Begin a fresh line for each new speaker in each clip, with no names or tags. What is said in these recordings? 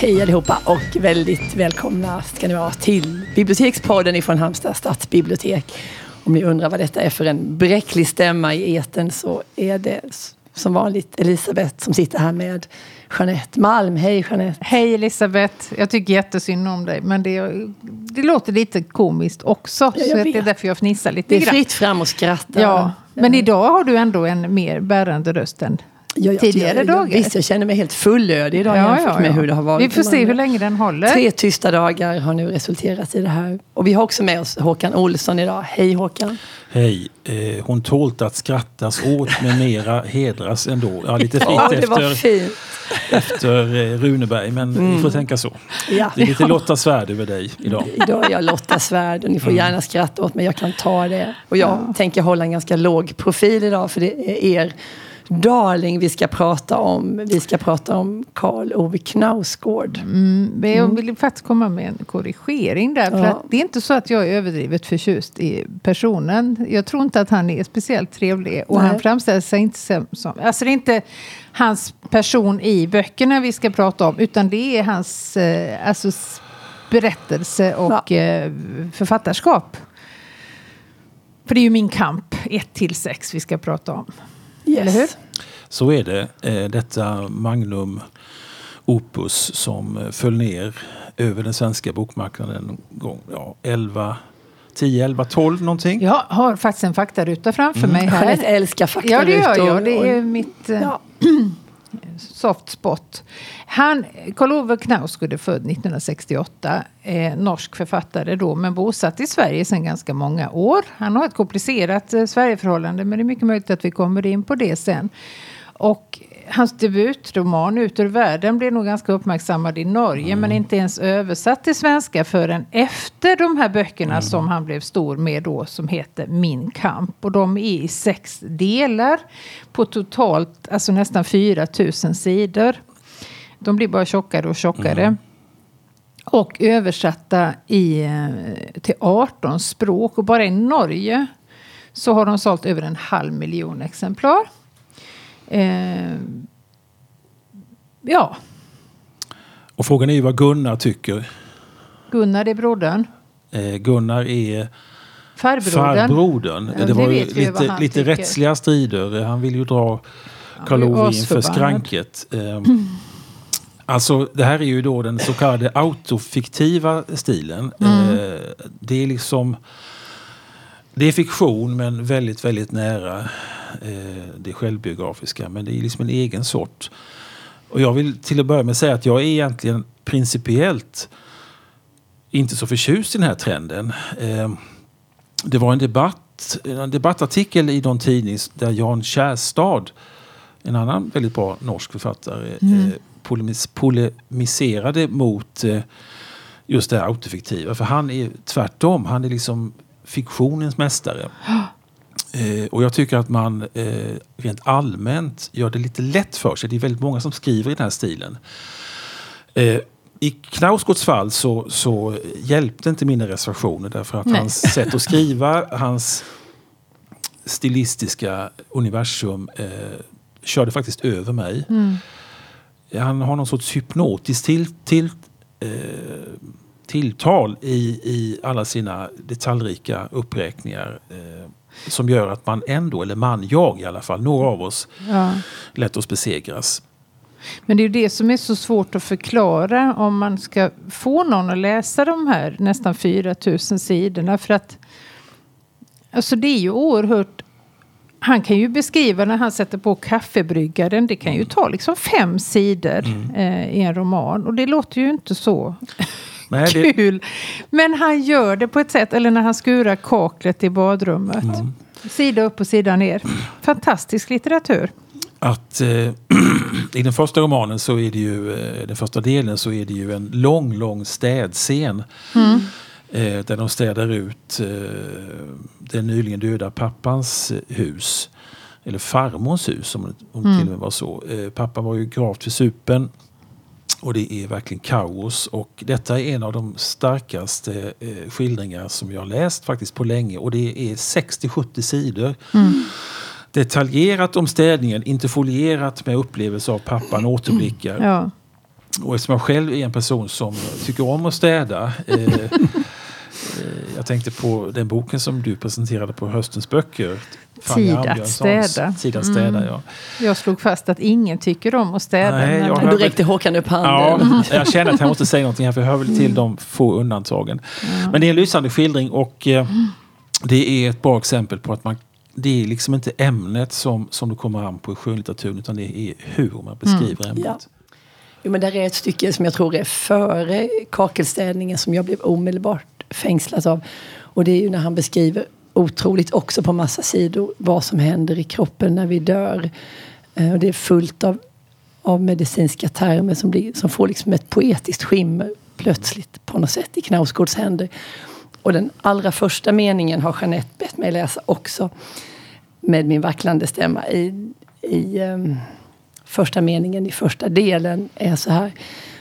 Hej allihopa och väldigt välkomna ska ni vara till Bibliotekspodden ifrån Halmstad stadsbibliotek. Om ni undrar vad detta är för en bräcklig stämma i eten så är det som vanligt Elisabeth som sitter här med Jeanette Malm. Hej Jeanette!
Hej Elisabeth! Jag tycker jättesynd om dig men det, det låter lite komiskt också. Ja, så det är därför jag fnissar lite
Det är fritt fram och skratta.
Ja, men idag har du ändå en mer bärande röst än Ja, tidigare jag, dagar.
Visst, jag känner mig helt fullödig idag ja, jämfört ja, ja. med hur det har varit.
Vi får se hur länge den håller.
Tre tysta dagar har nu resulterat i det här. Och vi har också med oss Håkan Olsson idag. Hej Håkan!
Hej! Eh, hon tålt att skrattas åt med mera hedras ändå. Ja, lite fint
ja,
efter,
fint.
efter eh, Runeberg, men mm. vi får tänka så. Ja. Det är lite Lotta Svärd över dig idag.
Idag är jag Lotta Svärd och ni får mm. gärna skratta åt mig, jag kan ta det. Och jag ja. tänker hålla en ganska låg profil idag för det är er darling vi ska prata om. Vi ska prata om Karl Ove Knausgård.
Mm, men jag vill faktiskt komma med en korrigering där. För ja. det är inte så att jag är överdrivet förtjust i personen. Jag tror inte att han är speciellt trevlig. Och Nej. han framställer sig inte som... Alltså det är inte hans person i böckerna vi ska prata om. Utan det är hans eh, alltså, berättelse och ja. eh, författarskap. För det är ju min kamp, 1 till 6, vi ska prata om. Yes. Eller hur?
Så är det. Eh, detta magnum opus som eh, föll ner över den svenska bokmarknaden gång ja, 11 10, 11, 12 någonting.
Jag har faktiskt en faktaruta framför mm. mig här.
Jeanette älskar faktarutor.
Ja, det gör jag. Det är mitt eh, ja soft spot. Han, Karl Ove Knausgård är född 1968. Eh, norsk författare då, men bosatt i Sverige sedan ganska många år. Han har ett komplicerat eh, Sverigeförhållande, men det är mycket möjligt att vi kommer in på det sen. Och hans debutroman Ut ur världen blev nog ganska uppmärksammad i Norge mm. men inte ens översatt till svenska förrän efter de här böckerna mm. som han blev stor med då som heter Min kamp. Och de är i sex delar på totalt alltså nästan 4 000 sidor. De blir bara tjockare och tjockare. Mm. Och översatta i, eh, till 18 språk. Och bara i Norge så har de sålt över en halv miljon exemplar. Eh, ja.
Och frågan är ju vad Gunnar tycker.
Gunnar är brodern.
Eh, Gunnar är
farbrodern.
farbrodern. Ja, det, var ju lite, lite rättsliga strider. Han vill ju dra Karl Ove inför skranket. Eh, Alltså det här är ju då den så kallade autofiktiva stilen. Mm. Eh, det är liksom det är fiktion men väldigt, väldigt nära det självbiografiska. Men det är liksom en egen sort. Och jag vill till att börja med säga att jag är egentligen principiellt inte så förtjust i den här trenden. Eh, det var en debatt, en debattartikel i någon tidning där Jan Kärstad, en annan väldigt bra norsk författare, mm. eh, polemis polemiserade mot eh, just det här autofiktiva. För han är tvärtom, han är liksom fiktionens mästare. Eh, och jag tycker att man eh, rent allmänt gör det lite lätt för sig. Det är väldigt många som skriver i den här stilen. Eh, I Knausgårds fall så, så hjälpte inte mina reservationer därför att Nej. hans sätt att skriva, hans stilistiska universum eh, körde faktiskt över mig. Mm. Han har någon sorts hypnotiskt till, till, eh, tilltal i, i alla sina detaljrika uppräkningar. Eh, som gör att man ändå, eller man, jag i alla fall, några av oss, ja. lätt oss besegras.
Men det är ju det som är så svårt att förklara om man ska få någon att läsa de här nästan 4000 sidorna. För att alltså det är ju oerhört han kan ju beskriva när han sätter på kaffebryggaren. Det kan ju ta liksom fem sidor mm. eh, i en roman. Och det låter ju inte så Nej, kul. Det... Men han gör det på ett sätt. Eller när han skurar kaklet i badrummet. Mm. Sida upp och sida ner. Fantastisk litteratur.
Att eh, i den första romanen så är det ju, eh, den första delen så är det ju en lång, lång städscen. Mm. Eh, där de städar ut eh, den nyligen döda pappans hus. Eller farmors hus om det mm. till och med var så. Eh, pappa var ju gravt försupen. Och det är verkligen kaos. Och detta är en av de starkaste eh, skildringar som jag läst faktiskt på länge. Och det är 60-70 sidor. Mm. Detaljerat om städningen, inte folierat med upplevelser av pappan, återblickar. Ja. och eftersom jag själv är en person som tycker om att städa. Eh, eh, jag tänkte på den boken som du presenterade på höstens böcker.
Tid att städa.
Tid att städa mm. ja.
Jag slog fast att ingen tycker om att städa.
Nej, jag men... Då räckte Håkan upp handen.
Ja, jag känner att jag måste säga någonting här för jag hör väl till mm. de få undantagen. Ja. Men det är en lysande skildring och eh, det är ett bra exempel på att man det är liksom inte ämnet som, som du kommer an på i skönlitteraturen utan det är hur man beskriver mm. ämnet. Ja.
Jo, men där är ett stycke som jag tror är före kakelstädningen som jag blev omedelbart fängslad av. Och det är ju när han beskriver otroligt också på massa sidor vad som händer i kroppen när vi dör. Eh, och det är fullt av, av medicinska termer som, blir, som får liksom ett poetiskt skimmer plötsligt på något sätt i Knausgårds händer. Och den allra första meningen har Jeanette bett mig läsa också med min vacklande stämma. I, i um, första meningen i första delen är så här.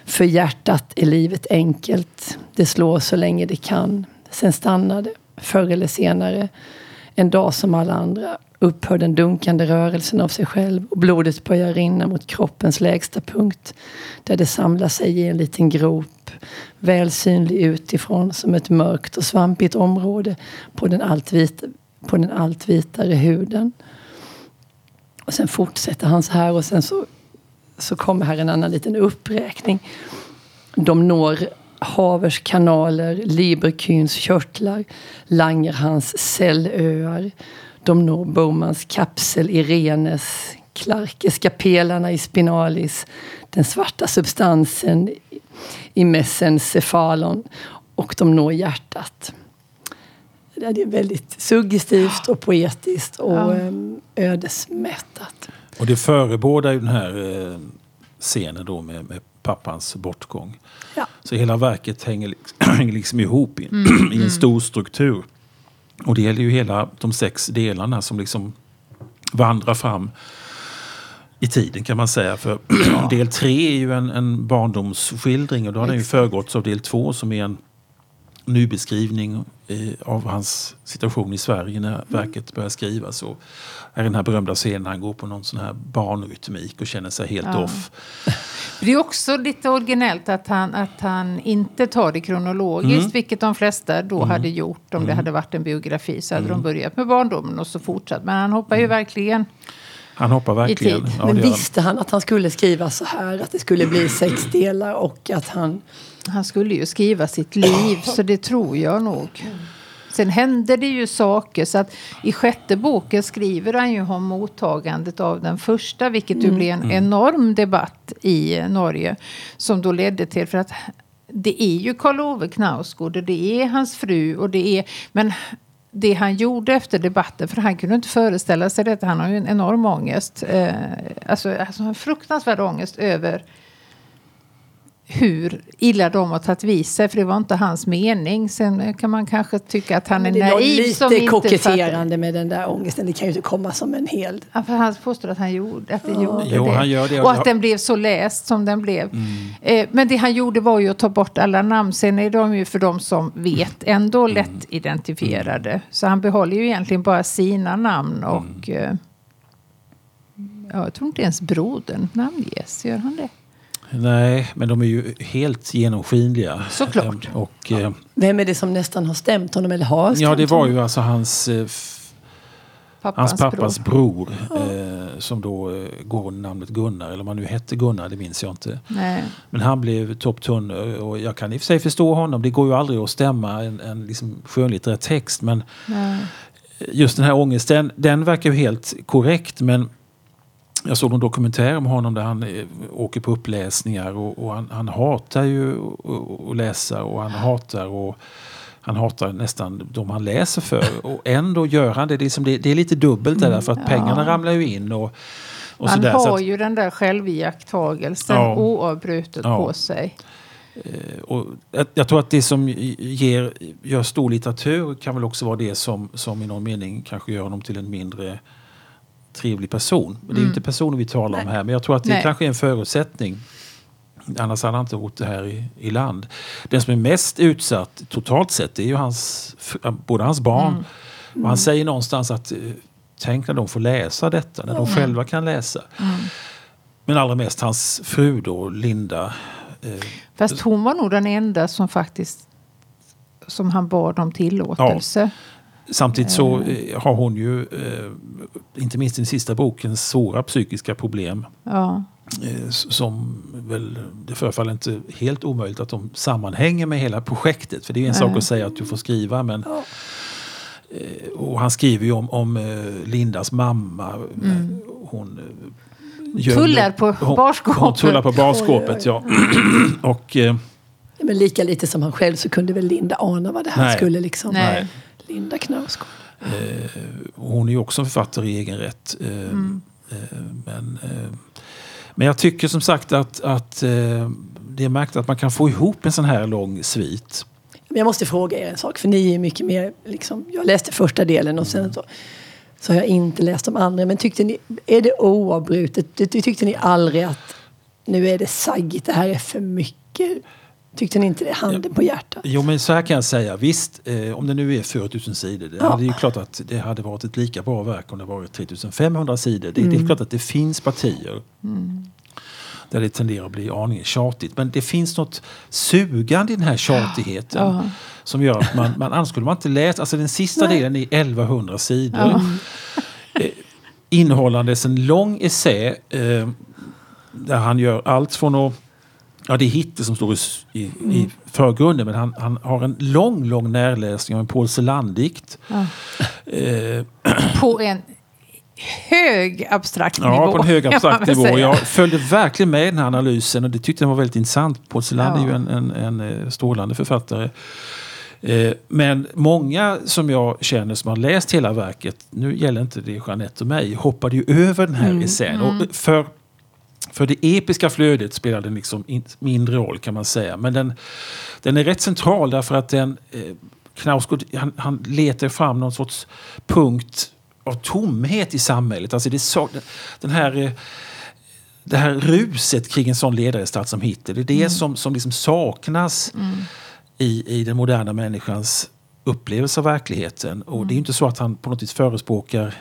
För hjärtat är livet enkelt. Det slår så länge det kan. Sen stannar det, förr eller senare. En dag som alla andra upphör den dunkande rörelsen av sig själv och blodet börjar rinna mot kroppens lägsta punkt där det samlar sig i en liten grop väl synlig utifrån som ett mörkt och svampigt område på den allt, vita, på den allt vitare huden. Och sen fortsätter han så här och sen så, så kommer här en annan liten uppräkning. De når Havers kanaler, Liberkyns körtlar, Langerhans cellöar. De når Bowmans kapsel i Renes, Clarkeska pelarna i Spinalis, den svarta substansen i mesencefalon och de når hjärtat. Det är väldigt suggestivt och poetiskt och ja. Ehm, ödesmättat.
Och det förebådar ju den här eh, scenen då med, med pappans bortgång. Ja. Så hela verket hänger, hänger liksom ihop i, mm. i en mm. stor struktur. Och det gäller ju hela de sex delarna som liksom vandrar fram i tiden kan man säga. För ja. del tre är ju en, en barndomsskildring och då har den ju föregåtts av del två som är en nybeskrivning eh, av hans situation i Sverige när mm. verket börjar skrivas. Och är den här berömda scenen han går på någon sån här barnrytmik och känner sig helt ja. off.
Det är också lite originellt att han, att han inte tar det kronologiskt, mm. vilket de flesta då mm. hade gjort om mm. det hade varit en biografi. Så hade de mm. börjat med barndomen och så fortsatt. Men han hoppar ju mm. verkligen
han hoppar verkligen.
Ja, Men visste han att han skulle skriva så här? Att det skulle bli sex delar och att han...
Han skulle ju skriva sitt liv, så det tror jag nog. Sen hände det ju saker. Så att I sjätte boken skriver han ju om mottagandet av den första. Vilket mm. blev en mm. enorm debatt i Norge. Som då ledde till, för att det är ju Karl Ove Knausgård och det är hans fru. Och det är, men det han gjorde efter debatten, för han kunde inte föreställa sig detta. Han har ju en enorm ångest. Eh, alltså, alltså en fruktansvärd ångest över hur illa de har tagit vid sig, för det var inte hans mening. Sen kan man kanske tycka att han är, naiv
lite som inte koketterande med den där ångesten. Det kan ju inte komma som en hel...
Ja, för han påstår att han gjorde, att det ja. gjorde jo, det. Han gör det. Och att den blev så läst som den blev. Mm. Eh, men det han gjorde var ju att ta bort alla namn. Sen är de ju för de som vet ändå mm. lätt identifierade. Mm. Så han behåller ju egentligen bara sina namn och... Mm. Eh, ja, jag tror inte ens brodern namnges. Gör han det?
Nej, men de är ju helt genomskinliga.
Såklart.
Ehm, och, eh,
Vem är det som nästan har stämt honom eller har stämt
Ja, det var ju alltså hans, eh, pappas hans pappas bror, bror eh, som då eh, går under namnet Gunnar. Eller om han nu hette Gunnar, det minns jag inte.
Nej.
Men han blev topptunn och jag kan i och för sig förstå honom. Det går ju aldrig att stämma en, en liksom skönlitterär text. Men Nej. just den här ångesten, den verkar ju helt korrekt. Men jag såg en dokumentär om honom där han eh, åker på uppläsningar och, och han, han, hatar ju att läsa och han hatar och han hatar nästan de han läser för. Och ändå gör han det. Det är, liksom, det, det är lite dubbelt där för att mm, pengarna ramlar ju in. Och,
och han har att, ju den där själviakttagelsen ja, oavbrutet ja. på sig.
Eh, och jag, jag, tror att det som ger, gör stor litteratur kan väl också vara det som, som i någon mening kanske gör honom till en mindre trevlig person. Men det är mm. inte personer vi talar Nej. om här. Men jag tror att det Nej. kanske är en förutsättning. Annars hade han inte bott här i, i land. Den som är mest utsatt totalt sett är ju hans, både hans barn. Mm. Mm. Och han säger någonstans att eh, tänk när de får läsa detta, när de själva kan läsa. Mm. Men allra mest hans fru då, Linda
Fast hon var nog den enda som faktiskt som han bad om tillåtelse. Ja.
Samtidigt så eh. har hon ju, inte minst i den sista boken, svåra psykiska problem. Ja. Som väl, det förefaller inte helt omöjligt att de sammanhänger med hela projektet. För det är en sak att säga att du får skriva men ja. Och han skriver ju om, om Lindas mamma. Mm. Hon
Tullar på barskåpet.
Hon, hon tullar på barskåpet, ja. och, eh,
men lika lite som han själv så kunde väl Linda ana vad det här nej, skulle liksom. Nej. Linda Knausgård.
Eh, hon är ju också författare i egen rätt. Eh, mm. eh, men, eh, men jag tycker som sagt att, att eh, det är märkligt att man kan få ihop en sån här lång svit.
jag måste fråga er en sak, för ni är mycket mer... Liksom, jag läste första delen och sen så så har jag inte läst de andra. Men tyckte ni, är det oavbrutet? Tyckte ni aldrig att nu är det saggigt, det här är för mycket? Tyckte ni inte det? Handen på hjärtat?
Jo, men så här kan jag säga. Visst, eh, om det nu är 4000 sidor. Det ja. är ju klart att det hade varit ett lika bra verk om det varit 3500 sidor. Det, mm. det är mm. klart att det finns partier. Mm. Där det tenderar att bli aningen tjatigt. Men det finns något sugande i den här tjatigheten. Ja. Som gör att man, man annars skulle man inte läsa, alltså den sista Nej. delen är 1100 sidor. Ja. Eh, innehållandes en lång essä eh, där han gör allt från att Ja, det är Hitler som står i, i, mm. i förgrunden men han, han, har en lång, lång närläsning av en Paul Celan-dikt. Ja.
Eh, på en hög abstrakt
nivå. Ja, på en hög abstrakt nivå. Jag följde verkligen med i den här analysen och det tyckte jag var väldigt intressant. Paul Celan ja. är ju en, en, en eh, strålande författare. Eh, men många som jag känner som har läst hela verket, nu gäller inte det Jeanette och mig, hoppade ju över den här mm. essän. Mm. Och för, för det episka flödet spelar den liksom mindre roll kan man säga. Men den, den är rätt central därför att den eh, Knausgård, han, han letar fram någon sorts punkt av tomhet i samhället. Alltså det så, den här eh, det här ruset kring en sån ledarstat som Hitler, det är det mm. som, som liksom saknas mm i, i den moderna människans upplevelse av verkligheten. Och mm. det är inte så att han på något vis förespråkar.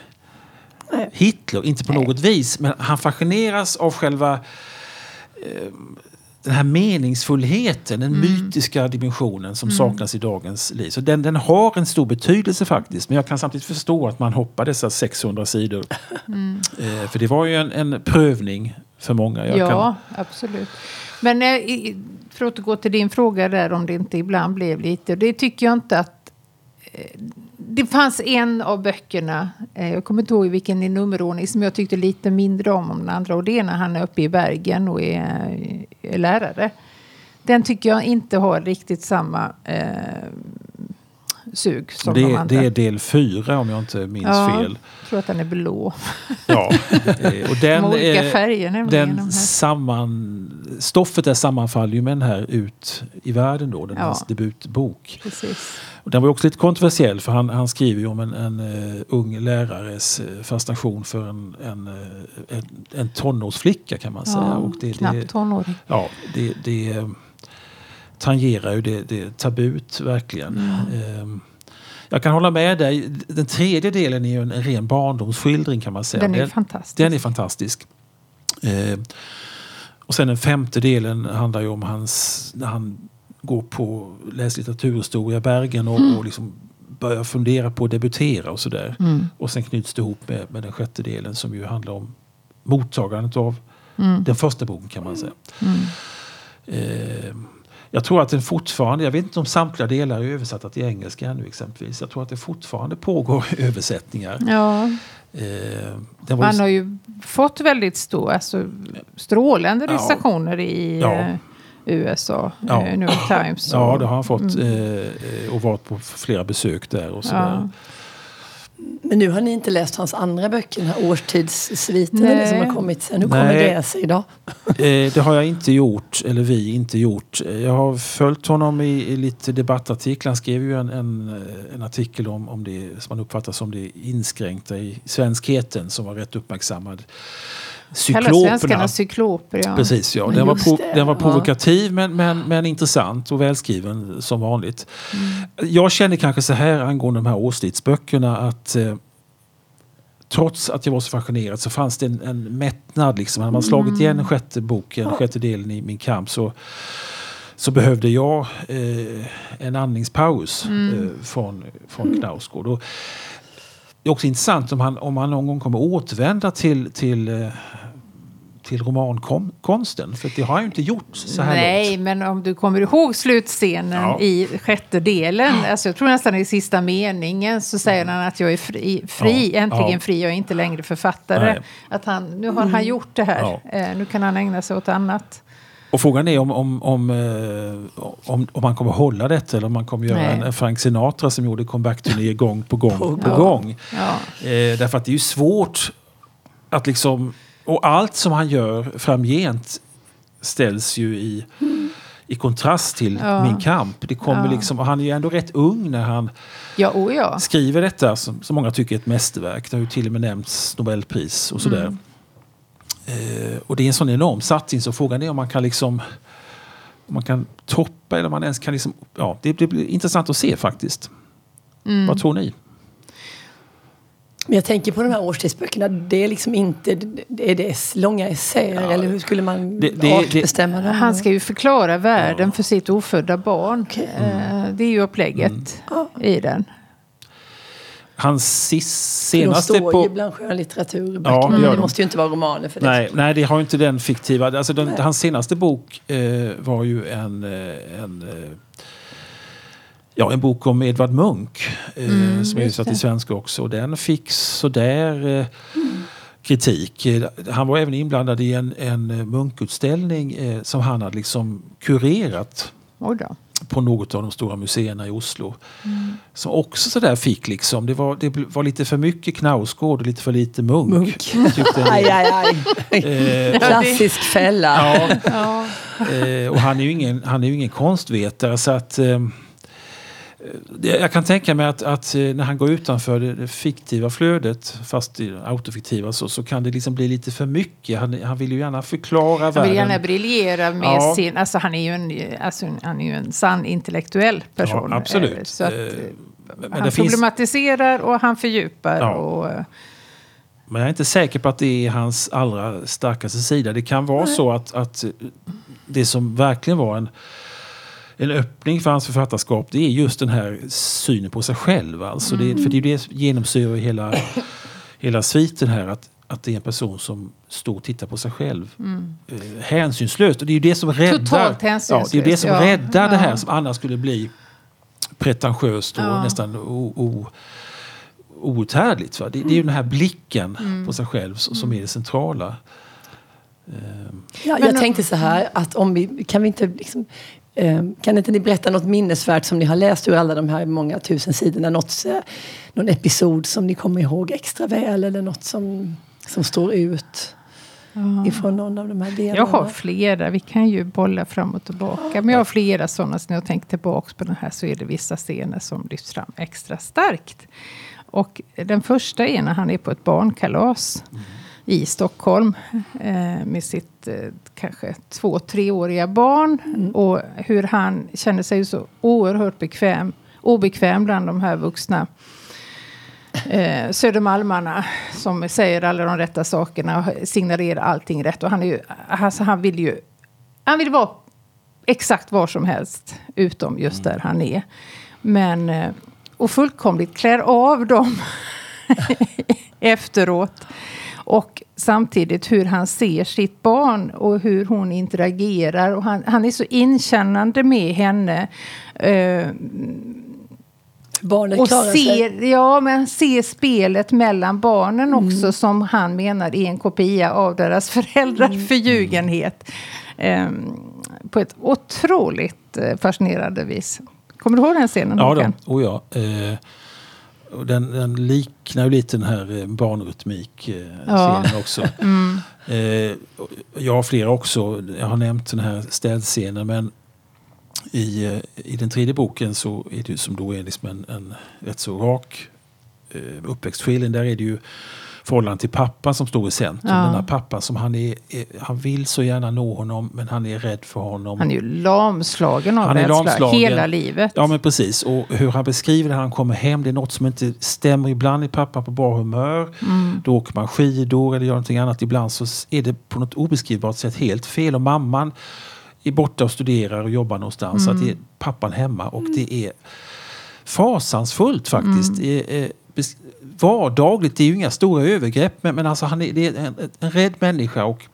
Hitler, inte på Nej. något vis. Men han fascineras av själva eh, den här meningsfullheten, den mm. mytiska dimensionen som mm. saknas i dagens liv. Så den, den har en stor betydelse faktiskt. Men jag kan samtidigt förstå att man hoppar dessa 600 sidor. Mm. Eh, för det var ju en, en prövning för många.
Jag ja, kan... absolut. Men eh, för att gå till din fråga där om det inte ibland blev lite. Det tycker jag inte att... Det fanns en av böckerna, eh, jag kommer inte ihåg vilken i nummerordning, som jag tyckte lite mindre om än den andra. Och det är när han är uppe i Bergen och är, är lärare. Den tycker jag inte har riktigt samma eh, sug som
det,
de
andra. Det är del fyra om jag inte minns ja, fel.
Jag tror att den är blå.
Ja,
och den, olika färger
nämligen. Den samman, stoffet där sammanfaller ju med den här Ut i världen då, den ja. hans debutbok. Precis. Och den var också lite kontroversiell för han, han skriver ju om en, en uh, ung lärares uh, fascination för en, en, uh, en, en tonårsflicka kan man säga. Ja,
och det, knappt tonåring.
Ja, det, det tangerar ju det, det tabut verkligen. Mm. Jag kan hålla med dig. Den tredje delen är ju en ren barndomsskildring kan man säga.
Den är fantastisk.
Den är fantastisk. Eh, och sen den femte delen handlar ju om hans, när han går på läs litteraturhistoria Bergen och, mm. och liksom börjar fundera på att debutera och sådär. Mm. Och sen knyts det ihop med, med den sjätte delen som ju handlar om mottagandet av mm. den första boken kan man säga. Eh, jag tror att den fortfarande, jag vet inte om samtliga delar är översatta till engelska ännu exempelvis. Jag tror att det fortfarande pågår översättningar.
Ja. Eh, Man har ju fått väldigt stor, alltså, strålande ja. recensioner i ja. Eh, USA, ja. Eh, New York Times.
Och, ja, det har han fått mm. eh, och varit på flera besök där och sådär. Ja.
Men nu har ni inte läst hans andra böcker, den här årstidssviten som har kommit sen. Hur kommer det sig då?
Eh, det har jag inte gjort, eller vi inte gjort. Jag har följt honom i, i lite debattartiklar. Han skrev ju en, en, en, artikel om, om det som man uppfattar som det inskränkta i svenskheten som var rätt uppmärksammad.
Cykloperna. cykloper, ja.
Precis, ja. Den var, pro, den var provokativ men, men, men intressant och välskriven som vanligt. Mm. Jag känner kanske så här angående de här årstidsböckerna att eh, trots att jag var så fascinerad så fanns det en, en mättnad. Liksom. Hade man slagit mm. igen sjätte boken, sjätte delen i min kamp så, så behövde jag eh, en andningspaus mm. eh, från, från Knausgård. Och det är också intressant om han, om han någon gång kommer återvända till, till eh, till romankonsten? För det har han ju inte gjort så här
Nej,
långt.
men om du kommer ihåg slutscenen ja. i sjätte delen, alltså jag tror nästan i sista meningen så säger han att jag är fri, fri ja. äntligen ja. fri, jag är inte längre författare. Nej. Att han, nu har han mm. gjort det här, eh, nu kan han ägna sig åt annat.
Och frågan är om, om, om, eh, om, om man kommer hålla detta eller om man kommer göra en, en Frank Sinatra som gjorde comeback-turné gång på gång på, på gång. Ja. Eh, därför att det är ju svårt att liksom och allt som han gör framgent ställs ju i, mm. i kontrast till ja. Min kamp. Det kommer ja. liksom, han är ju ändå rätt ung när han
ja, oh ja.
skriver detta som, som många tycker är ett mästerverk. Det har ju till och med nämnts Nobelpris och sådär. Mm. Eh, och det är en sån enorm satsning så frågan är om man kan liksom om man kan toppa eller om man ens kan liksom, ja, det, det blir intressant att se faktiskt. Mm. Vad tror ni?
Men jag tänker på de här årstidsböckerna, det är liksom inte, är det långa essäer ja. eller hur skulle man det, det, bestämma det?
Han ska ju förklara världen ja. för sitt ofödda barn. Okay. Mm. Det är ju upplägget mm. i den.
Hans senaste... De
står på... ju bland skönlitteraturböckerna. Ja, det, det måste ju inte vara romaner för det.
Nej, nej det har ju inte den fiktiva... Alltså den, hans senaste bok eh, var ju en, eh, en eh, ja, en bok om Edvard Munch eh, mm, som är utsatt till svenska också. Och den fick sådär eh, mm. kritik. Han var även inblandad i en, en munkutställning eh, som han hade liksom kurerat. På något av de stora museerna i Oslo. Mm. Som också sådär fick liksom, det var, det var lite för mycket Knausgård och lite för lite Munk. Munk.
aj, aj, aj. Eh, Klassisk fälla.
Ja. ja. Eh, och han är ju ingen, han är ju ingen konstvetare så att eh, jag kan tänka mig att, att, eh, när han går utanför det fiktiva flödet, fast autofiktiva, så, så kan det liksom bli lite för mycket. Han, han vill ju gärna förklara världen.
Han vill gärna briljera med ja. sin... Alltså han, är ju en, alltså han är ju en sann intellektuell person.
Ja, absolut. Eh,
så att, eh, men han problematiserar finns... och han fördjupar. Ja. Och,
men jag är inte säker på att det är hans allra starkaste sida. Det kan vara Nej. så att, att det som verkligen var en en öppning för hans författarskap det är just den här synen på sig själv. Alltså det, mm. för det är det som genomsyrar hela, hela sviten här. Att, att det är en person som står och tittar på sig själv. Mm. Eh, hänsynslöst. Och det är ju det som räddar,
Totalt hänsynslöst.
Ja, det är det som ja. räddar ja. det här som annars skulle bli pretentiöst och ja. nästan o, o, outhärdligt. Va? Det, det är ju den här blicken mm. på sig själv som är det centrala.
Ja, jag tänkte så här att om vi, kan vi inte liksom, kan inte ni berätta något minnesvärt som ni har läst ur alla de här många tusen sidorna? Något, eh, någon episod som ni kommer ihåg extra väl eller något som, som står ut? Ifrån någon av de här delarna.
Jag har flera. Vi kan ju bolla fram och tillbaka. Men jag har flera sådana. Så när jag tänker tillbaka på den här så är det vissa scener som lyfts fram extra starkt. Och den första är när han är på ett barnkalas. Mm i Stockholm eh, med sitt eh, kanske två, treåriga barn. Mm. Och hur han känner sig så oerhört bekväm, obekväm bland de här vuxna eh, Södermalmarna som säger alla de rätta sakerna och signalerar allting rätt. Och han, är ju, alltså han vill ju han vill vara exakt var som helst utom just där han är. Men, eh, och fullkomligt klär av dem efteråt. Och samtidigt hur han ser sitt barn och hur hon interagerar. Och han, han är så inkännande med henne. Uh,
Barnet
och ser, sig. Ja, men ser spelet mellan barnen också mm. som han menar är en kopia av deras föräldrars mm. förljugenhet. Um, på ett otroligt uh, fascinerande vis. Kommer du ihåg den scenen?
Ja, då. Oh, ja. Uh, och den, den, liknar ju lite den här eh, barnrytmik-scenen ja. också. Mm. Eh, jag har flera också. Jag har nämnt den här städscenen men i, eh, i den tredje boken så är det som då är liksom en, en rätt så rak uppväxtskildring. Där är det ju förhållande till pappan som står i centrum. Ja. Den här pappan som han är, han vill så gärna nå honom men han är rädd för honom.
Han är ju lamslagen av han rädsla lamslagen. hela livet.
Ja men precis. Och hur han beskriver det när han kommer hem, det är något som inte stämmer. Ibland är pappa på bra humör. Mm. Då åker man skidor eller gör någonting annat. Ibland så är det på något obeskrivbart sätt helt fel. Och mamman är borta och studerar och jobbar någonstans. Mm. Så att det är pappan hemma och det är fasansfullt faktiskt. Mm vardagligt. Det är ju inga stora övergrepp. Men, men alltså han är, det är en, en rädd människa. Och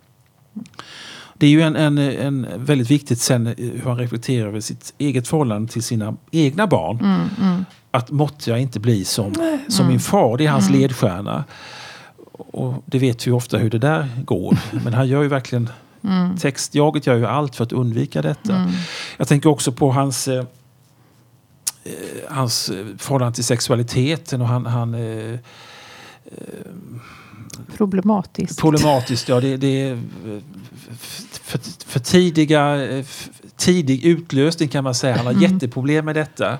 det är ju en, en, en väldigt viktigt sen hur han reflekterar över sitt eget förhållande till sina egna barn. Mm, mm. Att måtte jag inte bli som, mm. som min far. Det är hans mm. ledstjärna. Och det vet vi ofta hur det där går. Men han gör ju verkligen mm. textjaget gör ju allt för att undvika detta. Mm. Jag tänker också på hans eh, Eh, hans eh, förhållande till sexualiteten och han... han eh, eh,
Problematiskt.
Problematiskt, ja. Det, det är för, för tidiga, tidig utlösning kan man säga. Han har mm. jätteproblem med detta.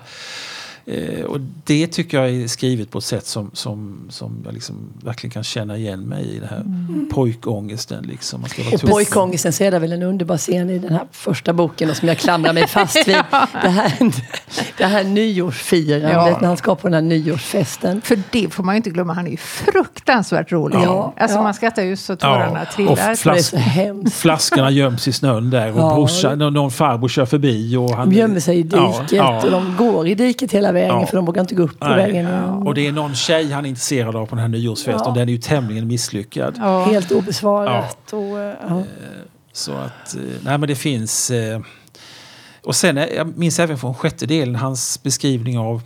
Eh, och det tycker jag är skrivet på ett sätt som, som, som jag liksom verkligen kan känna igen mig i. Den här mm. pojkångesten. Liksom. Man ska
vara och pojkångesten så är det väl en underbar scen i den här första boken och som jag klamrar mig fast vid. ja. det, här, det här nyårsfirandet ja. när han ska på den här nyårsfesten.
För det får man ju inte glömma, han är ju fruktansvärt rolig. Ja. Alltså man skrattar ju så tårarna ja. trillar. Och
flas flaskorna göms i snön där och ja. brorsan, någon farbror kör förbi. Och han,
de gömmer sig i diket och de går i diket hela vägen ja. för de vågar inte gå upp på Nej. vägen. Ja.
Och det är någon tjej han är intresserad av på den här nyårsfesten. Ja. Den är ju tämligen misslyckad.
Ja. Helt obesvarat. Och,
eh, Så att, eh, nej men det finns... Eh, och sen, jag minns även från sjätte delen, hans beskrivning av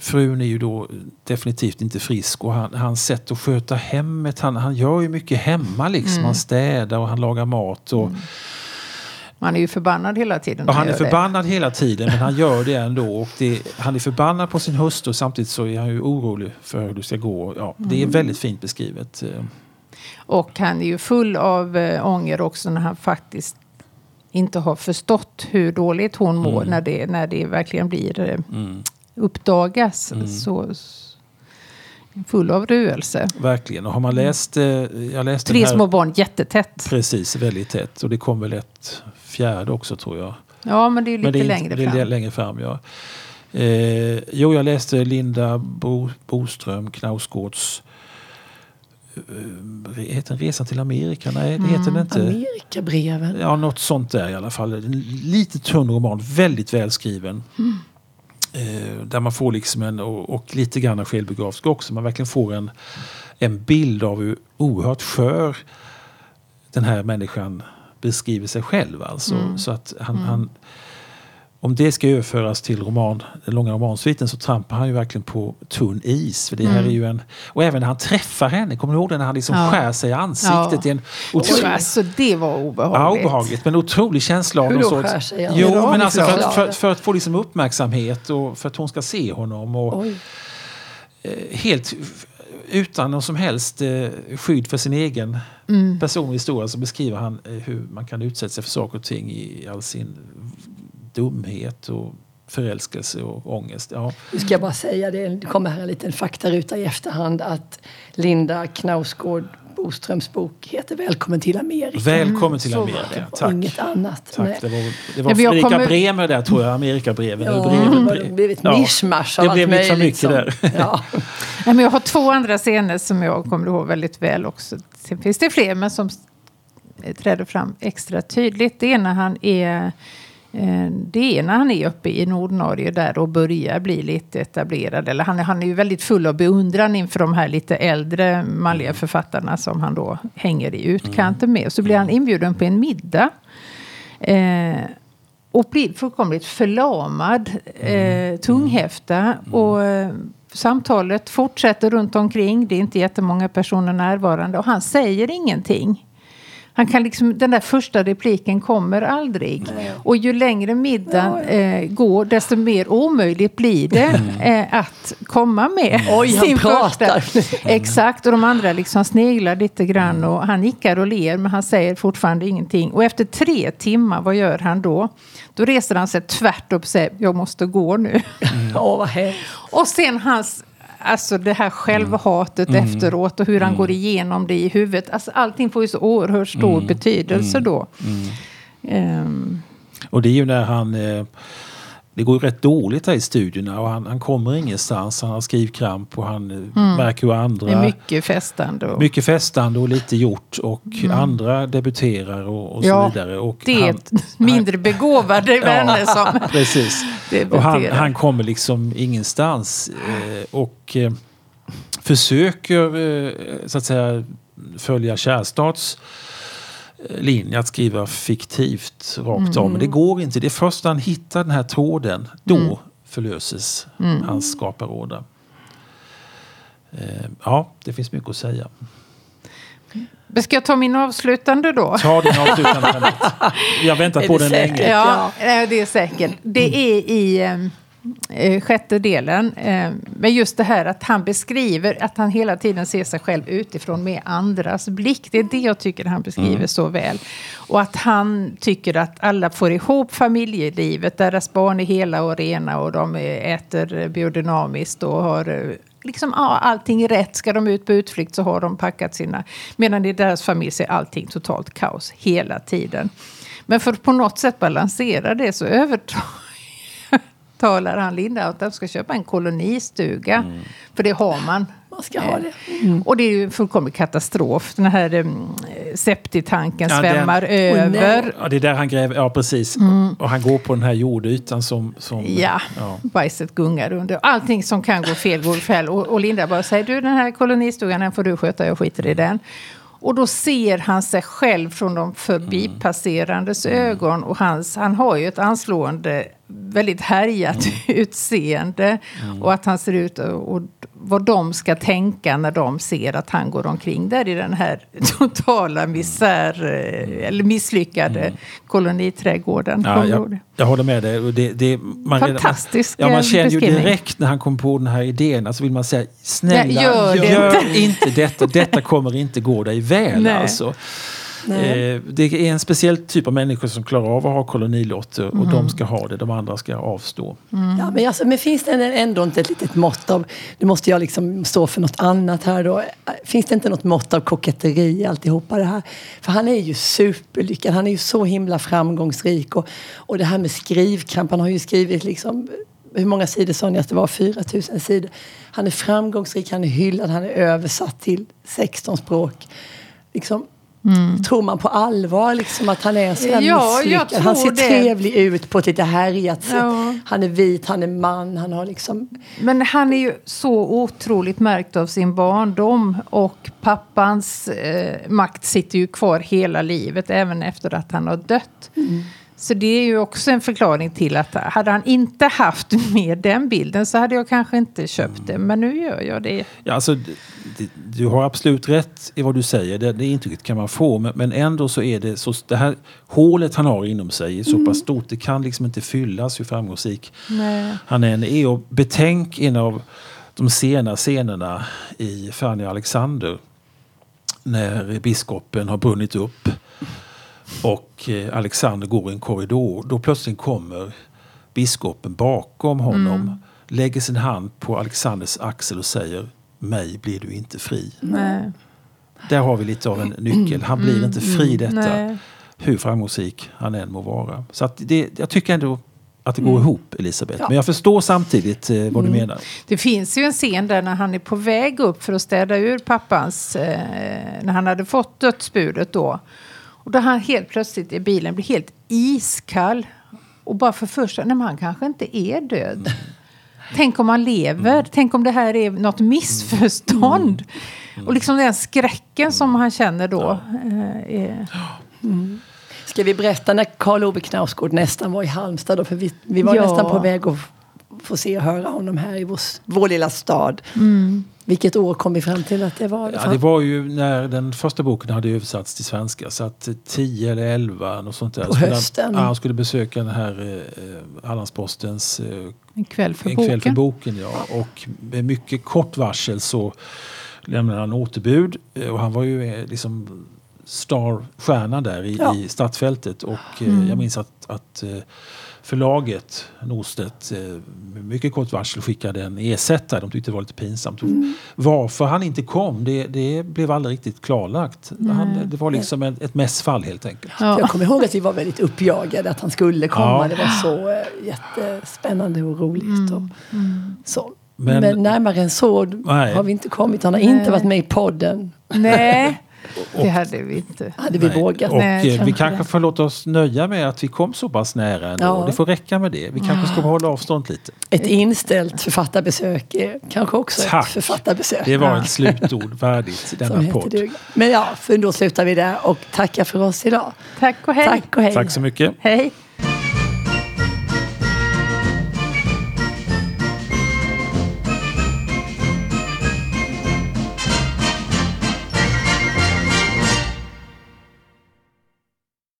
frun är ju då definitivt inte frisk och han, hans sätt att sköta hemmet, han, han gör ju mycket hemma liksom. Mm. Han städar och han lagar mat. Och, mm.
Man är ju förbannad hela tiden.
Ja, han är förbannad det. hela tiden men han gör det ändå. Och det, han är förbannad på sin hustru samtidigt så är han ju orolig för hur det ska gå. Ja, det är mm. väldigt fint beskrivet.
Och han är ju full av äh, ånger också när han faktiskt inte har förstått hur dåligt hon mår mm. när, det, när det verkligen blir äh, mm. uppdagas. Mm. Så, full av ruelse.
Verkligen. Och har man läst... Eh, jag läste
Tre små barn jättetätt.
Precis, väldigt tätt. Och det kom väl ett fjärde också tror jag.
Ja, men det är lite det är, längre fram.
Det är längre fram, ja. Eh, jo, jag läste Linda Bo, Boström Knausgårds eh, Heter den Resan till Amerika? Nej, det mm. heter den inte.
Amerikabreven.
Ja, något sånt där i alla fall. En lite tunn roman, väldigt välskriven. Mm. Eh, där man får liksom en, och, och lite grann självbiografisk också, man verkligen får en, en bild av hur oerhört skör den här människan beskriver sig själv. Alltså. Mm. Så att han, mm. han, om det ska överföras till roman, den långa romansviten så trampar han ju verkligen på tunn is. För det här mm. är ju en, och även när han träffar henne, kommer du ihåg det när han liksom ja. skär sig i ansiktet? Ja.
En otrolig, alltså det var obehagligt.
Ja, obehagligt. Men otrolig känsla av
Hur då skär sig i
Jo, men alltså för, för, för, att få liksom uppmärksamhet och för att hon ska se honom. Och, Oj. Eh, helt utan någon som helst eh, skydd för sin egen mm. personliga historia så beskriver han eh, hur man kan utsätta sig för saker och ting i all sin dumhet och förälskelse och ångest. Ja.
Nu ska jag bara säga det, kommer här en liten faktaruta i efterhand att Linda Knausgård Boströms bok heter Välkommen till Amerika.
Välkommen till Amerika,
mm, tack. Inget annat.
Tack. Det var, det var Fredrika kommer... Bremer där tror jag, Amerikabreven.
Ja, breven, det blivit ja. mischmasch av
Det blev lite för mycket som, där.
Ja. men jag har två andra scener som jag kommer ihåg väldigt väl också. Sen finns det fler men som träder fram extra tydligt. Det är när han är Eh, det är när han är uppe i Nordnorge där och börjar bli lite etablerad. Eller han, han är ju väldigt full av beundran inför de här lite äldre manliga mm. författarna som han då hänger i utkanten med. Så blir han mm. inbjuden på en middag. Eh, och blir fullkomligt förlamad, eh, mm. tunghäfta. Och eh, samtalet fortsätter runt omkring. Det är inte jättemånga personer närvarande. Och han säger ingenting. Han kan liksom, den där första repliken kommer aldrig. Nej. Och ju längre middagen eh, går, desto mer omöjligt blir det mm. eh, att komma med
Oj, sin han pratar. första.
Exakt, och de andra liksom sneglar lite grann och han nickar och ler men han säger fortfarande ingenting. Och efter tre timmar, vad gör han då? Då reser han sig tvärt upp och säger, jag måste gå nu.
Mm.
och sen hans Alltså det här självhatet mm. efteråt och hur han mm. går igenom det i huvudet. Alltså allting får ju så oerhört stor mm. betydelse då. Um.
Och det är ju när han... Eh, det går rätt dåligt här i studierna och han, han kommer ingenstans. Han har skrivkramp och han eh, mm. märker hur andra...
Det är mycket festande.
Och... Mycket festande och lite gjort och mm. andra debuterar och, och så ja, vidare. Och
det är han, mindre begåvade vänner ja, som
precis. Och han, han kommer liksom ingenstans. Eh, och eh, försöker så att säga följa Kärrstads linje att skriva fiktivt rakt av. Men det mm. går inte. Det är först när han hittar den här tråden, då mm. förlöses mm. hans skaparråda. Eh, ja, det finns mycket att säga.
Ska jag ta min avslutande då?
Ta din avslutande. Jag har väntat på den länge.
Ja, det är säkert. Det är i... Eh, sjätte delen. Eh, men just det här att han beskriver att han hela tiden ser sig själv utifrån med andras blick. Det är det jag tycker han beskriver mm. så väl. Och att han tycker att alla får ihop familjelivet. Deras barn är hela och rena och de äter biodynamiskt och har eh, liksom, ja, allting rätt. Ska de ut på utflykt så har de packat sina... Medan i deras familj så är allting totalt kaos hela tiden. Men för att på något sätt balansera det så övertar talar han Linda att de ska köpa en kolonistuga. Mm. För det har man.
Man ska ha det.
Mm. Och det är ju en fullkomlig katastrof. Den här um, septitanken ja, svämmar den, över.
Ja, det är där han gräver. Ja, precis. Mm. Och han går på den här jordytan som... som
ja, ja, bajset gungar under. Allting som kan gå fel går fel. Och, och Linda bara säger du den här kolonistugan den får du sköta, jag skiter i den. Och då ser han sig själv från de förbipasserandes mm. ögon. Och hans, han har ju ett anslående väldigt härjat mm. utseende. Mm. Och att han ser ut och, vad de ska tänka när de ser att han går omkring där i den här totala misär, eh, eller misslyckade mm. koloniträdgården.
Ja, jag, jag håller med dig. Det, det,
man, Fantastisk
man, ja, man känner ju direkt när han kom på den här idén, alltså vill man säga snälla, ja, gör, gör inte. inte detta, detta kommer inte gå dig väl. Nej. Alltså. Eh, det är en speciell typ av människor som klarar av att ha kolonilotter och mm. de ska ha det, de andra ska avstå.
Mm. Ja, men, alltså, men finns det ändå inte ett litet mått av, nu måste jag liksom stå för något annat här då. Finns det inte något mått av koketteri i alltihopa det här? För han är ju superlyckad, han är ju så himla framgångsrik och, och det här med skrivkramp, han har ju skrivit liksom hur många sidor sa ni att det var? 4000 sidor. Han är framgångsrik, han är hyllad, han är översatt till 16 språk. Liksom, Mm. Tror man på allvar liksom att han är så ja, misslyckad? Han ser det. trevlig ut på ett lite härjat sätt. Ja. Han är vit, han är man, han har liksom...
Men han är ju så otroligt märkt av sin barndom. Och pappans eh, makt sitter ju kvar hela livet, även efter att han har dött. Mm. Så det är ju också en förklaring till att hade han inte haft med den bilden så hade jag kanske inte köpt det. Men nu gör jag det.
Ja, alltså, du har absolut rätt i vad du säger. Det, det intrycket kan man få. Men, men, ändå så är det så, det här hålet han har inom sig är så mm. pass stort. Det kan liksom inte fyllas hur framgångsrik Nej. han än är. Och betänk en av de sena scenerna i Fanny Alexander. När biskopen har brunnit upp och eh, Alexander går i en korridor. Då plötsligt kommer biskopen bakom honom, mm. lägger sin hand på Alexanders axel och säger mig blir du inte fri. Nej. Där har vi lite av en nyckel. Han blir mm. inte fri i detta. Nej. Hur framgångsrik han än må vara. Så att det, jag tycker ändå att det går mm. ihop, Elisabeth. Ja. Men jag förstår samtidigt eh, vad mm. du menar.
Det finns ju en scen där när han är på väg upp för att städa ur pappans... Eh, när han hade fått dödsbudet då. Och då han helt plötsligt i bilen blir helt iskall. Och bara för första, nej men han kanske inte är död. Mm. Tänk om han lever? Mm. Tänk om det här är något missförstånd? Mm. Och liksom den skräcken som han känner då. Eh, är...
Mm. Ska vi berätta när Karl Ove Knausgård nästan var i Halmstad? Då? För vi, vi var ja. nästan på väg att få se och höra honom här i vår, vår lilla stad. Mm. Vilket år kom vi fram till att det var?
Ja, det var ju när den första boken hade översatts till svenska. Så att 10 eller 11 något sånt där.
På hösten?
Han, han skulle besöka den här eh, Hallandspostens eh,
En kväll för
en
boken.
Kväll för boken ja. Och med mycket kort varsel så lämnade han återbud. Eh, och han var ju eh, liksom Star-stjärna där i, ja. i startfältet. Och eh, mm. jag minns att, att eh, förlaget Norstedt med mycket kort varsel skickade en ersättare. De tyckte det var lite pinsamt. Mm. Varför han inte kom, det, det blev aldrig riktigt klarlagt. Han, det var liksom ett, ett mässfall helt enkelt.
Ja. Jag kommer ihåg att vi var väldigt uppjagade att han skulle komma. Ja. Det var så äh, jättespännande och roligt. Mm. Och, mm. så. Men, Men, närmare än så nej. har vi inte kommit. Han har nej. inte varit med i podden.
Nej. Och, det hade vi inte.
Hade vi vågat.
Och Nej, eh, vi kanske får låta oss nöja med att vi kom så pass nära ändå. Ja. Det får räcka med det. Vi kanske ska hålla avstånd lite.
Ett inställt författarbesök är kanske också Tack. ett författarbesök.
Det var ett slutord värdigt i denna podd.
Men ja, för då slutar vi där och tackar för oss idag.
Tack och hej.
Tack och hej.
Tack så mycket.
Hej.